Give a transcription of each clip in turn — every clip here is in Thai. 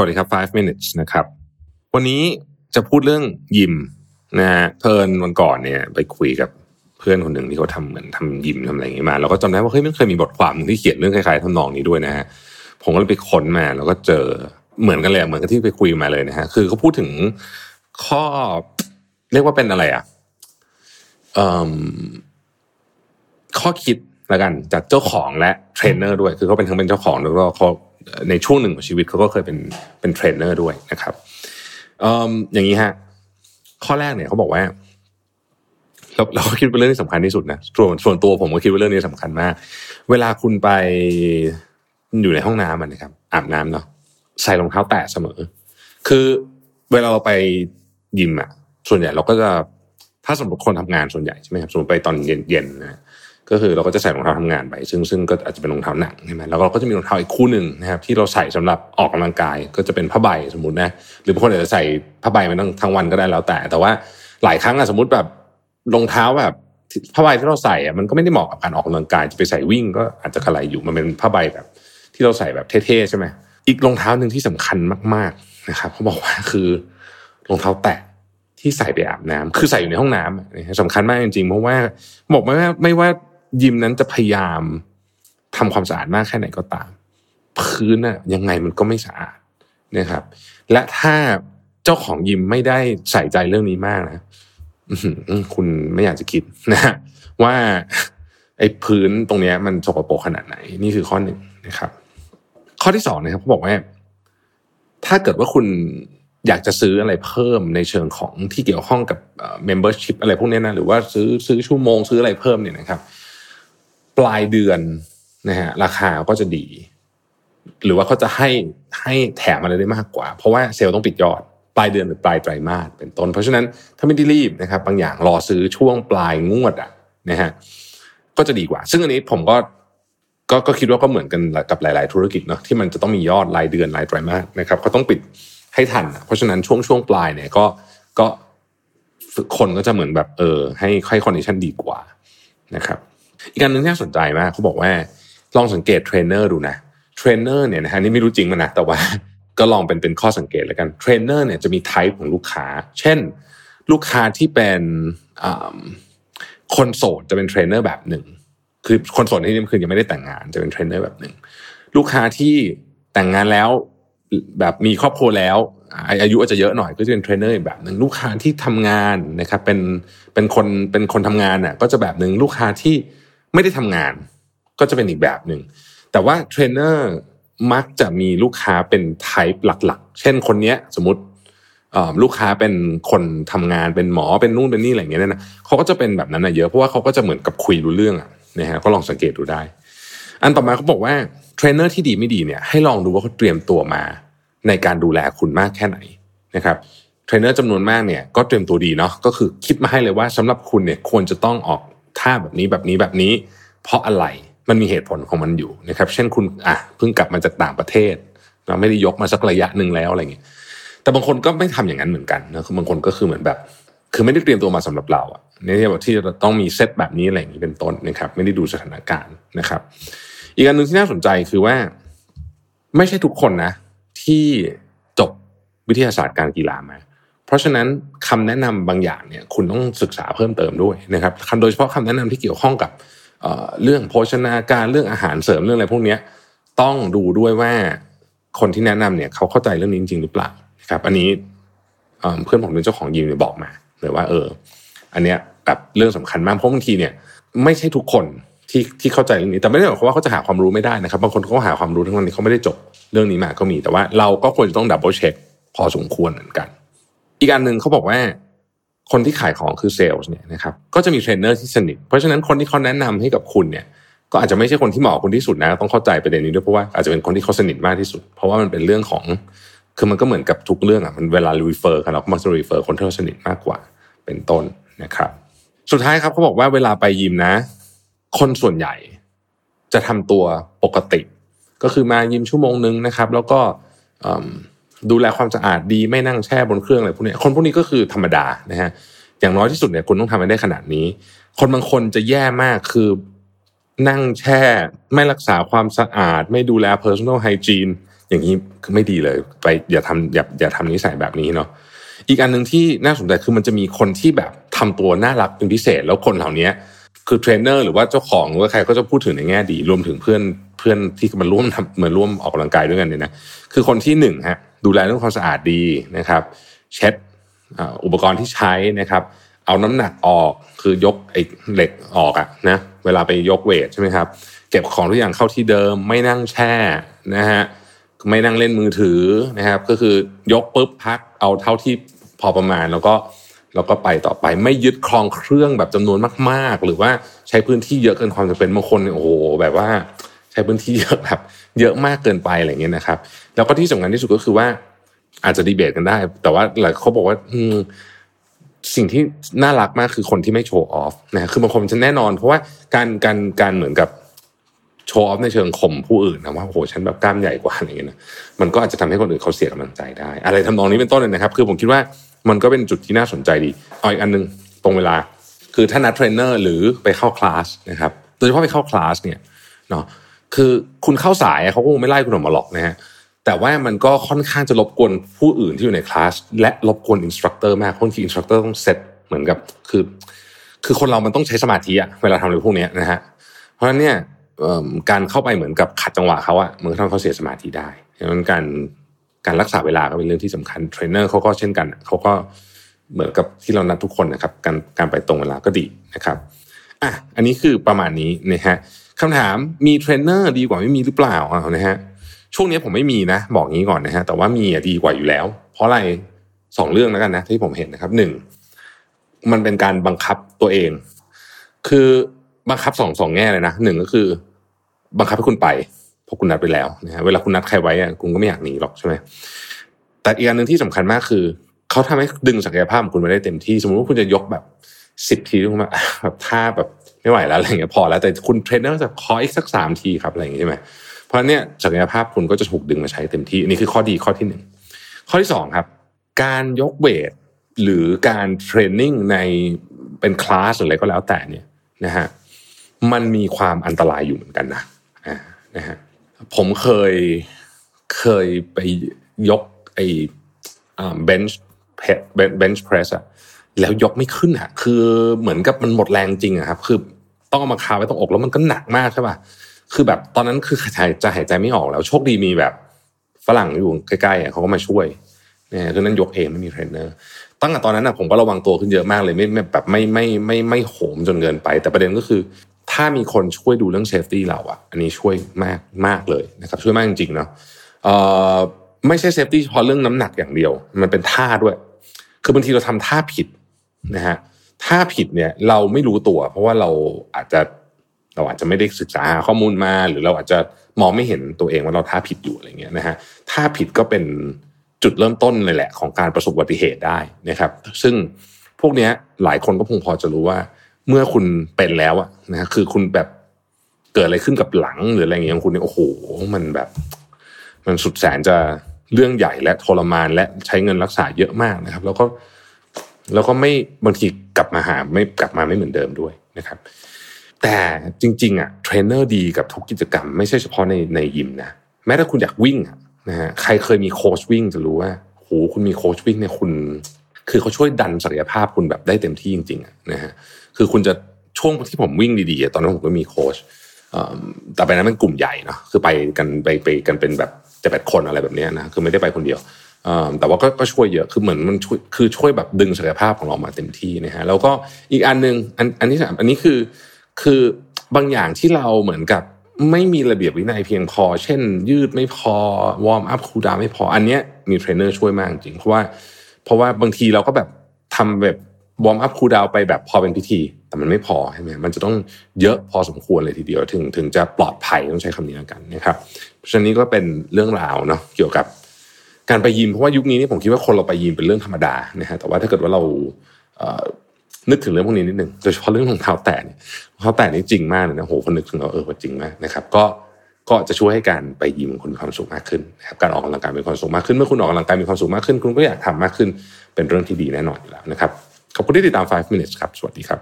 วัสดีครับ 5 minutes นะครับ วันนี้จะพูดเรื่องยิมนะฮะเพิ่นวันก่อนเนี่ยไปคุยกับเพื่อนคนหนึ่งที่เขาทำเหมือนทำยิมทำอะไรอย่างงี้มาเราก็จำได้ว่าเฮ้ยมันเคยมีบทความที่เขียนเรื่องคล้ายๆทำนองนี้ด้วยนะฮะผมก็เลยไปค้นมาแล้วก็เจอเหมือนกันเลยเหมือนกับที่ไปคุยมาเลยนะฮะคือเขาพูดถึงข้อเรียกว่าเป็นอะไรอะข้อคิดละกันจากเจ้าของและเทรนเนอร์ด้วย คือเขาเป็นทั้งเป็นเจ้าของแล้วก็เขา ในช่วงหนึ่งของชีวิตเขาก็เคยเป็นเป็นเทรนเนอร์ด้วยนะครับอย่างนี้ฮะข้อแรกเนี่ยเขาบอกว่าเราเราก็คิดเป็นเรื่องที่สำคัญที่สุดนะส่วนส่วนตัวผมก็คิดว่าเรื่องนี้สำคัญมาก เวลาคุณไปอยู่ในห้องน้ำอะนะครับ อาบน้ำเนาะใส่รองเท้าแตะเสมอ คือเวลาเราไปยิมอะส่วนใหญ่เราก็จะถ้าสมมติคนทำงานส่วนใหญ่ใช่ไหมครับสมมติไปตอนเย็นๆนะ ก็คือเราก็จะใส่รองเท้าทำงานไป ซึ่งซึ่งก็อาจจะเป็นรองเท้าหนังใช่ไหมแล้วเราก็จะมีรองเท้าอีกคู่หนึ่งนะครับที่เราใส่สำหรับออกกำลังกายก็จะเป็นผ้าใบสมมตินะหรือบางคนอาจจะใส่ผ้าใบมาทั้งทั้งวันก็ได้แล้วแต่ แต่ว่าหลายครั้งอะสมมติแบบรองเท้าแบบผ้าใบที่เราใส่อะมันก็ไม่ได้เหมาะกับการออกกำลังกายจะไปใส่วิ่ง ก็อาจจะกระไรอยู่มันเป็นผ้าใบแบบ ที่เราใส่แบบเท่ๆใช่ไหมอีกรองเท้าหนึ่งที่สำคัญมากๆนะครับเขาบอกว่าคือรองเท้าแตะที่ใส่ไปอาบน้ำคือใส่อยู่ในห้องน้ำสำคัญมากจริงๆ เพราะว่าบอกไม่ว่าไม่ว่า ยิมนั้นจะพยายามทำความสะอาดมากแค่ไหนก็ตาม พื้นอะยังไงมันก็ไม่สะอาดนะครับ และถ้าเจ้าของยิมไม่ได้ใส่ใจเรื่องนี้มากนะคุณไม่อยากจะคิดนะว่าไอ้พื้นตรงนี้มันสกปรกขนาดไหน นี่คือข้อหนึ่งนะครับ ข้อที่สองนะครับเขาบอกว่า ถ้าเกิดว่าคุณอยากจะซื้ออะไรเพิ่มในเชิงของที่เกี่ยวข้องกับ membership อะไรพวกนี้นะหรือว่าซื้อซื้อชั่วโมงซื้ออะไรเพิ่มเนี่ยนะครับ ปลายเดือนนะฮะราคาก็จะดี หรือว่าเขาจะให้ให้แถมอะไรได้มากกว่า เพราะว่าเซลล์ต้องปิดยอดปลายเดือนหรือปลายไตรมาสเป็นต้น เพราะฉะนั้นถ้าไม่ได้รีบนะครับบางอย่างรอซื้อช่วงปลายงวดอะนะฮะก็จะดีกว่า ซึ่งอันนี้ผมก็ก็ก็คิดว่าก็เหมือนกันกับหลาย ๆ ธุรกิจเนาะที่มันจะต้องมียอดรายเดือนรายไตรมาสนะครับเขาต้องปิดให้ทัน เพราะฉะนั้นช่วงช่วงปลายเนี่ยก็ก็คนก็จะเหมือนแบบเออให้ค่อย condition ดีกว่านะครับ อีกการหนึ่งที่น่าสนใจมากเขาบอกว่าลองสังเกตเทรนเนอร์ดูนะเทรนเนอร์เนี่ยนะฮะนี่ไม่รู้จริงมันนะแต่ว่าก็ลองเป็นเป็นข้อสังเกตแล้วกันเทรนเนอร์เนี่ยจะมี type ของลูกค้า เช่น ลูกค้าที่เป็นคนโสดจะเป็นเทรนเนอร์แบบหนึ่งคือคนโสดที่นี่คือยังไม่ได้แต่งงานจะเป็นเทรนเนอร์แบบหนึ่งลูกค้าที่แต่งงานแล้วแบบมีครอบครัวแล้วอายุอาจจะเยอะหน่อยก็จะเป็นเทรนเนอร์อีกแบบหนึ่งลูกค้าที่ทำงานนะครับเป็นเป็นคนเป็นคนทำงานน่ะก็จะแบบหนึ่งลูกค้าที่ ไม่ได้ทำงานก็จะเป็นอีกแบบหนึ่งแต่ว่าเทรนเนอร์มักจะมีลูกค้าเป็น type หลักๆ เช่นคนเนี้ยสมมติลูกค้าเป็นคนทำงานเป็นหมอเป็นนู่นเป็นนี่อะไรอย่างเงี้ยนะเขาก็จะเป็นแบบนั้นนะเยอะเพราะว่าเขาก็จะเหมือนกับคุยรู้เรื่องอะนะฮะก็ลองสังเกตดูได้ อันต่อมาเขาบอกว่าเทรนเนอร์ที่ดีไม่ดีเนี่ยให้ลองดูว่าเขาเตรียมตัวมา ในการดูแลคุณมากแค่ไหนนะครับเทรนเนอร์จำนวนมากเนี่ยก็เตรียมตัวดีเนาะก็คือคิดมาให้เลยว่าสำหรับคุณเนี่ยควรจะต้องออก ท่าแบบนี้แบบนี้แบบนี้ เพราะอะไรมันมีเหตุผลของมันอยู่นะครับ เช่นคุณอะเพิ่งกลับมาจากต่างประเทศเราไม่ได้ยกมาสักระยะหนึ่งแล้วอะไรเงี้ยแต่บางคนก็ไม่ทำอย่างนั้นเหมือนกันนะบางคนก็คือเหมือนแบบ คือไม่ได้เตรียมตัวมาสำหรับเราอะนี่แบบที่จะต้องมีเซตแบบนี้อะไรอย่างนี้เป็นต้นนะครับ ไม่ได้ดูสถานการณ์นะครับ อีกอันหนึ่งที่น่าสนใจคือว่า ไม่ใช่ทุกคนนะ ที่จบวิทยาศาสตร์การกีฬามา เพราะฉะนั้นคำแนะนำบางอย่างเนี่ยคุณต้องศึกษาเพิ่มเติมด้วยนะครับคำโดยเฉพาะคำแนะนำที่เกี่ยวข้องกับเรื่องโภชนาการเรื่องอาหารเสริมเรื่องอะไรพวกนี้ต้องดูด้วยว่าคนที่แนะนำเนี่ยเขาเข้าใจเรื่องนี้จริงหรือเปล่าครับ อันนี้เพื่อนผมเป็นเจ้าของยิมเนี่ยบอกมาเลยว่า เออ อันเนี้ยแบบเรื่องสำคัญมากเพราะบางทีเนี่ย ไม่ใช่ทุกคนที่ที่เข้าใจเรื่องนี้แต่ไม่ได้หมายความว่าเขาจะหาความรู้ไม่ได้นะครับบางคนเขาหาความรู้ทั้งนั้นที่เขาไม่ได้จบเรื่องนี้มาก็มีแต่ว่าเราก็ควรจะต้อง double check พอสมควรเหมือนกัน อีกอันหนึ่งเขาบอกว่า คนที่ขายของคือเซลล์เนี่ยนะครับก็จะมีเทรนเนอร์ที่สนิท เพราะฉะนั้นคนที่เขาแนะนำให้กับคุณเนี่ยก็อาจจะไม่ใช่คนที่เหมาะคุณที่สุดนะ ต้องเข้าใจประเด็นนี้ด้วยเพราะว่าอาจจะเป็นคนที่เขาสนิทมากที่สุด เพราะว่ามันเป็นเรื่องของคือมันก็เหมือนกับทุกเรื่องอะมันเวลา refer กันเราก็มักจะ refer คนที่เราสนิทมากกว่า เป็นต้นนะครับ สุดท้ายครับเขาบอกว่าเวลาไปยิมนะ คนส่วนใหญ่จะทำตัวปกติ ก็คือมายิมชั่วโมงนึงนะครับ แล้วก็ ดูแลความสะอาดดีไม่นั่งแช่บนเครื่องอะไรพวกนี้คนพวกนี้ก็คือธรรมดานะฮะอย่างน้อยที่สุดเนี่ยคุณต้องทำให้ได้ขนาดนี้ คนบางคนจะแย่มากคือนั่งแช่ไม่รักษาความสะอาด ไม่ดูแล personal hygiene อย่างนี้ไม่ดีเลย ไปอย่าทำอย่าอย่าทำนิสัยแบบนี้เนาะอีกอันหนึ่งที่น่าสนใจคือมันจะมีคนที่แบบทำตัวน่ารักเป็นพิเศษ แล้วคนเหล่านี้คือเทรนเนอร์หรือว่าเจ้าของหรือว่าใครก็จะพูดถึงในแง่ดี รวมถึงเพื่อนเพื่อนที่มาร่วมทำเหมือนร่วมออกกำลังกายด้วยกันเนี่ยนะคือคนที่หนึ่งฮะ ดูแลเรื่องความสะอาดดีนะครับ เช็ดอุปกรณ์ที่ใช้นะครับ เอาน้ำหนักออกคือยกไอ้เหล็กออกอะนะเวลาไปยกเวทใช่ไหมครับ เก็บของทุกอย่างเข้าที่เดิม ไม่นั่งแช่นะฮะไม่นั่งเล่นมือถือนะครับ ก็คือยกปุ๊บพักเอาเท่าที่พอประมาณแล้วก็แล้วก็ไปต่อไปไม่ยึดครองเครื่องแบบจำนวนมาก ๆ หรือว่าใช้พื้นที่เยอะเกินความจำเป็นบางคนเนี่ยโอ้โหแบบว่า ช้พื้นที่เยอะแบบเยอะมากเกินไปอะไรเงี้ยนะครับ แล้วก็ที่สำคัญที่สุดก็คือว่า อาจจะดีเบตกันได้ แต่ว่าหลายเขาบอกว่าอืสิ่งที่น่ารักมากคือคนที่ไม่โชว์ออฟนะคือบางคนจะแน่นอน เพราะว่าการการการเหมือนกับ show off ในเชิงข่มผู้อื่นนะว่าโอ้โหฉันแบบกล้ามใหญ่กว่าอะไรเงี้ยนะมันก็อาจจะทำให้คนอื่นเขาเสียกำลังใจได้ อะไรทำนองนี้เป็นต้นเลยนะครับ คือผมคิดว่ามันก็เป็นจุดที่น่าสนใจดีเอาอีกอันนึงตรงเวลา คือถ้านัดเทรนเนอร์หรือไปเข้าคลาสนะครับโดยเฉพาะไปเข้าคลาสเนี่ยเนาะ คือคุณเข้าสายเขาก็คงไม่ไล่คุณออกมาหรอกนะฮะแต่ว่ามันก็ค่อนข้างจะรบกวนผู้อื่นที่อยู่ในคลาสและรบกวน instructor มากเพราะที่ instructor ต้องเซตเหมือนกับคือ คือคนเรามันต้องใช้สมาธิอะเวลาทำอะไรพวกนี้นะฮะเพราะฉะนั้นเนี่ยการเข้าไปเหมือนกับขัดจังหวะเขาอะมันก็ทำให้เขาเสียสมาธิได้ดังนั้นการการรักษาเวลาก็เป็นเรื่องที่สำคัญเทรนเนอร์เขาก็เช่นกันเขาก็เหมือนกับที่เรานัดทุกคนนะครับ การการไปตรงเวลาก็ดีนะครับอะอันนี้คือประมาณนี้นะฮะ คำถามมีเทรนเนอร์ดีกว่าไม่มีหรือเปล่าอ่านะฮะช่วงนี้ผมไม่มีนะ บอกงี้ก่อนนะฮะแต่ว่ามีดีกว่าอยู่แล้ว เพราะอะไรสองเรื่องแล้วกันนะที่ผมเห็นนะครับหนึ่งมันเป็นการบังคับตัวเอง คือบังคับสองสองแง่เลยนะหนึ่งก็คือ บังคับให้คุณไปเพราะคุณนัดไปแล้วนะฮะเวลาคุณนัดใครไว้อะคุณก็ไม่อยากหนีหรอกใช่ไหมแต่อีกอันหนึ่งที่สำคัญมากคือเขาทำให้ดึงศักยภาพของคุณไปได้เต็มที่ สมมติว่าคุณจะยกแบบสิบทีคุณมาแบบท่าแบบ ไม่ไหวแล้วอะไรเงี้ยพอแล้วแต่คุณเทรนเนอร์จะขออีกสักสามทีครับอะไรอย่างเงี้ยใช่ไหมเพราะเนี้ยศักยภาพคุณก็จะถูกดึงมาใช้เต็มที่อันนี้คือข้อดีข้อที่หนึ่งข้อที่สองครับ การยกเวทหรือการเทรนนิ่งในเป็นคลาสหรืออะไรก็แล้วแต่เนี่ยนะฮะมันมีความอันตรายอยู่เหมือนกันนะอ่านะฮะผมเคยเคยไปยกไอ้เบนช์เบนช์เพรสอะ แล้วยกไม่ขึ้นอะคือเหมือนกับมันหมดแรงจริงอะครับ คือต้องเอามาคาไว้ตรงอกแล้วมันก็หนักมากใช่ป่ะคือแบบตอนนั้นคือหายจะหายใจไม่ออกแล้วโชคดีมีแบบฝรั่งอยู่ใกล้ๆเขาก็มาช่วยเนี่ยคือนั้นยกเองไม่มีเทรนเนอร์ตั้งแต่ตอนนั้นนะผมก็ระวังตัวขึ้นเยอะมากเลยไม่แบบไม่ไม่ไม่ไม่โหมจนเกินไป แต่ประเด็นก็คือ ถ้ามีคนช่วยดูเรื่อง safety เราอะอันนี้ช่วยมากมากเลยนะครับช่วยมากจริงๆเนาะเอ่อไม่ใช่ safety เฉพาะเรื่องน้ำหนักอย่างเดียว มันเป็นท่าด้วย คือบางทีเราทำท่าผิด นะฮะท่าผิดเนี่ยเราไม่รู้ตัว เพราะว่าเราอาจจะเราอาจจะไม่ได้ศึกษาข้อมูลมา หรือเราอาจจะมองไม่เห็นตัวเองว่าเราท่าผิดอยู่อะไรเงี้ยนะฮะท่าผิดก็เป็นจุดเริ่มต้นเลยแหละของการประสบอุบัติเหตุได้นะครับ ซึ่งพวกนี้หลายคนก็คงพอจะรู้ว่า เมื่อคุณเป็นแล้วอะนะคือคุณแบบเกิดอะไรขึ้นกับหลังหรืออะไรเงี้ยของคุณเนี่ยโอ้โหมันแบบ มันสุดแสนจะเรื่องใหญ่และทรมานและใช้เงินรักษาเยอะมากนะครับ แล้วก็ แล้วก็ไม่บางทีกลับมาหาไม่กลับมาไม่เหมือนเดิมด้วยนะครับ แต่จริงๆอะเทรนเนอร์ดีกับทุกกิจกรรม ไม่ใช่เฉพาะในในยิมนะแม้ถ้าคุณอยากวิ่งนะฮะใครเคยมีโค้ชวิ่งจะรู้ว่าโหคุณมีโค้ชวิ่งเนี่ยคุณ คือเขาช่วยดันศักยภาพคุณแบบได้เต็มที่จริงๆนะฮะคือคุณจะช่วงที่ผมวิ่งดีๆตอนนั้นผมก็มีโค้ชแต่ไปนั้นเป็นกลุ่มใหญ่เนาะคือไปกันไปไปกันเป็นแบบจะแปดคนอะไรแบบนี้นะคือไม่ได้ไปคนเดียว แต่ว่าก็ช่วยเยอะคือเหมือนมันช่วยคือช่วยแบบดึงศักยภาพของเรามาเต็มที่นะฮะแล้วก็อีกอันหนึ่งอันอันที่สามอันนี้คือคือบางอย่างที่เราเหมือนกับไม่มีระเบียบวินัยเพียงพอ เช่น ยืดไม่พอ warm up cool down ไม่พอ อันเนี้ยมีเทรนเนอร์ช่วยมากจริงเพราะว่าเพราะว่าบางทีเราก็แบบทำแบบ warm up cool down ไปแบบพอเป็นพิธี แต่มันไม่พอใช่ไหมมันจะต้องเยอะพอสมควรเลยทีเดียวถึงถึงจะปลอดภัยต้องใช้คำนี้แล้วกันนะครับเพราะฉะนั้นนี้ก็เป็นเรื่องราวเนาะเกี่ยวกับ การไปยิมเพราะว่ายุคนี้นี่ผมคิดว่าคนเราไปยิมเป็นเรื่องธรรมดานะฮะแต่ว่าถ้าเกิดว่าเราเอ่อนึกถึงเรื่องพวกนี้นิดนึงโดยเฉพาะเรื่องรองเท้าแตะเนี่ยรองเท้าแตะนี่จริงมากเลยนะโหคนนึกถึงเราเออว่าจริงมากนะครับ ก็ก็จะช่วยให้การไปยิมของคุณมีความสุขมากขึ้นนะครับการออกกำลังกายมีความสุขมากขึ้นเมื่อคุณออกกำลังกายมีความสุขมากขึ้น คุณก็อยากทำมากขึ้นเป็นเรื่องที่ดีแน่นอนอยู่แล้วนะครับขอบคุณที่ติดตาม 5 minutes ครับ สวัสดีครับ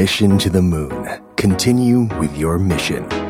Mission to the Moon. Continue with your mission.